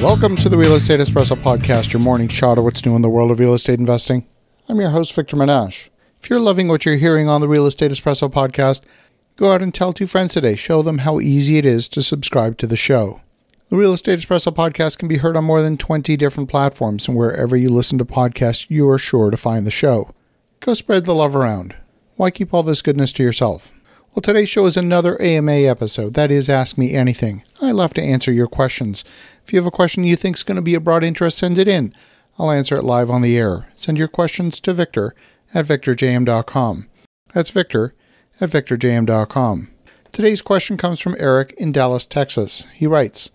Welcome to the Real Estate Espresso Podcast, your morning shot of what's new in the world of real estate investing. I'm your host, Victor Menashe. If you're loving what you're hearing on the Real Estate Espresso Podcast, go out and tell two friends today. Show them how easy it is to subscribe to the show. The Real Estate Espresso Podcast can be heard on more than 20 different platforms, and wherever you listen to podcasts, you are sure to find the show. Go spread the love around. Why keep all this goodness to yourself? Well, today's show is another AMA episode. That is Ask Me Anything. I love to answer your questions. If you have a question you think is going to be of broad interest, send it in. I'll answer it live on the air. Send your questions to Victor at victorjm.com. That's Victor at victorjm.com. Today's question comes from Eric in Dallas, Texas. He writes,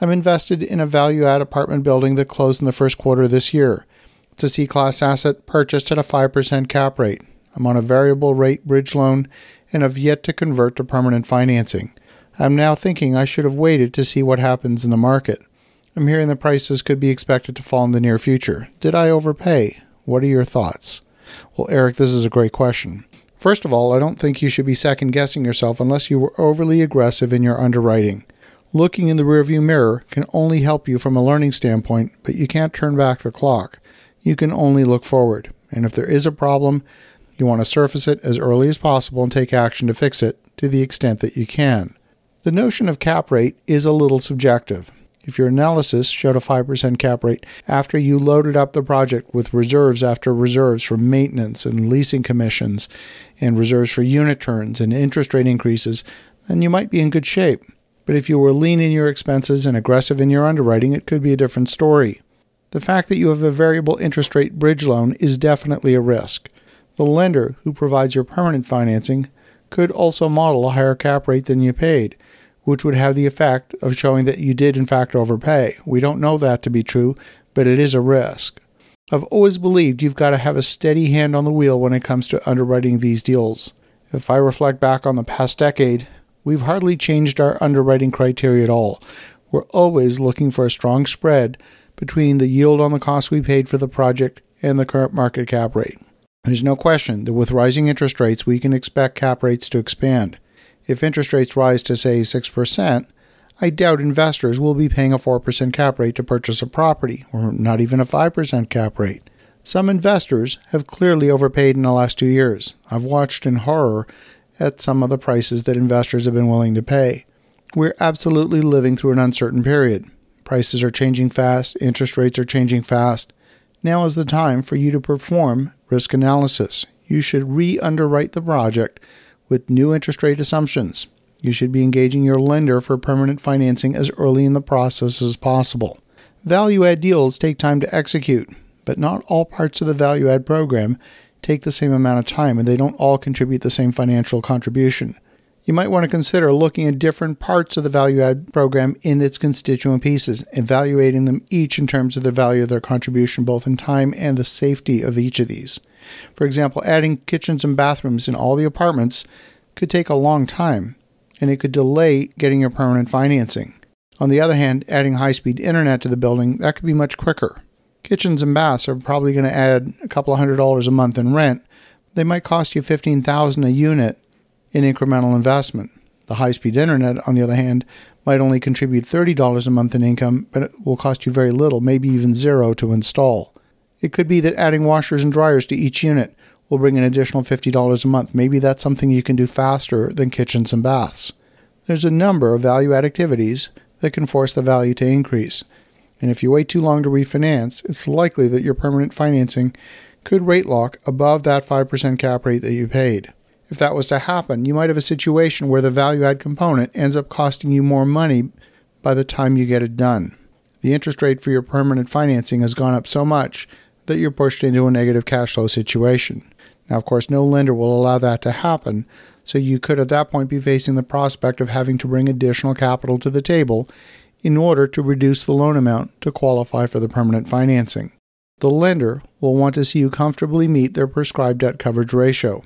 I'm invested in a value add apartment building that closed in the first quarter this year. It's a C class asset purchased at a 5% cap rate. I'm on a variable rate bridge loan and have yet to convert to permanent financing. I'm now thinking I should have waited to see what happens in the market. I'm hearing the prices could be expected to fall in the near future. Did I overpay? What are your thoughts? Well, Eric, this is a great question. First of all, I don't think you should be second guessing yourself unless you were overly aggressive in your underwriting. Looking in the rearview mirror can only help you from a learning standpoint, but you can't turn back the clock. You can only look forward. And if there is a problem, you want to surface it as early as possible and take action to fix it to the extent that you can. The notion of cap rate is a little subjective. If your analysis showed a 5% cap rate after you loaded up the project with reserves after reserves for maintenance and leasing commissions and reserves for unit turns and interest rate increases, then you might be in good shape. But if you were lean in your expenses and aggressive in your underwriting, it could be a different story. The fact that you have a variable interest rate bridge loan is definitely a risk. The lender who provides your permanent financing could also model a higher cap rate than you paid, which would have the effect of showing that you did in fact overpay. We don't know that to be true, but it is a risk. I've always believed you've got to have a steady hand on the wheel when it comes to underwriting these deals. If I reflect back on the past decade, we've hardly changed our underwriting criteria at all. We're always looking for a strong spread between the yield on the cost we paid for the project and the current market cap rate. There's no question that with rising interest rates, we can expect cap rates to expand. If interest rates rise to, say, 6%, I doubt investors will be paying a 4% cap rate to purchase a property, or not even a 5% cap rate. Some investors have clearly overpaid in the last two years. I've watched in horror at some of the prices that investors have been willing to pay. We're absolutely living through an uncertain period. Prices are changing fast, interest rates are changing fast. Now is the time for you to perform risk analysis. You should re underwrite the project with new interest rate assumptions. You should be engaging your lender for permanent financing as early in the process as possible. Value add deals take time to execute, but not all parts of the value add program take the same amount of time and they don't all contribute the same financial contribution you might want to consider looking at different parts of the value add program in its constituent pieces, evaluating them each in terms of the value of their contribution, both in time and the safety of each of these. For example, adding kitchens and bathrooms in all the apartments could take a long time, and it could delay getting your permanent financing. On the other hand, adding high speed internet to the building, that could be much quicker. Kitchens and baths are probably going to add a couple of hundred dollars a month in rent. They might cost you 15000 a unit in incremental investment. The high speed internet, on the other hand, might only contribute $30 a month in income, but it will cost you very little, maybe even zero, to install. It could be that adding washers and dryers to each unit will bring an additional $50 a month. Maybe that's something you can do faster than kitchens and baths. There's a number of value add activities that can force the value to increase. And if you wait too long to refinance, it's likely that your permanent financing could rate lock above that 5% cap rate that you paid. If that was to happen, you might have a situation where the value add component ends up costing you more money by the time you get it done. The interest rate for your permanent financing has gone up so much that you're pushed into a negative cash flow situation. Now, of course, no lender will allow that to happen, so you could at that point be facing the prospect of having to bring additional capital to the table in order to reduce the loan amount to qualify for the permanent financing. The lender will want to see you comfortably meet their prescribed debt coverage ratio.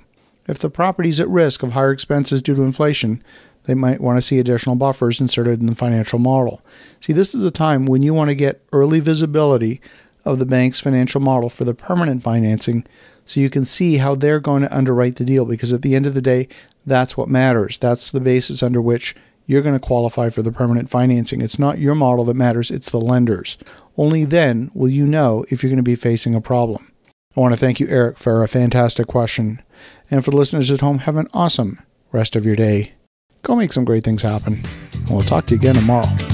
If the property is at risk of higher expenses due to inflation, they might want to see additional buffers inserted in the financial model. See, this is a time when you want to get early visibility of the bank's financial model for the permanent financing so you can see how they're going to underwrite the deal because at the end of the day, that's what matters. That's the basis under which you're going to qualify for the permanent financing. It's not your model that matters, it's the lenders. Only then will you know if you're going to be facing a problem. I want to thank you, Eric, for a fantastic question. And for the listeners at home, have an awesome rest of your day. Go make some great things happen. we'll talk to you again tomorrow.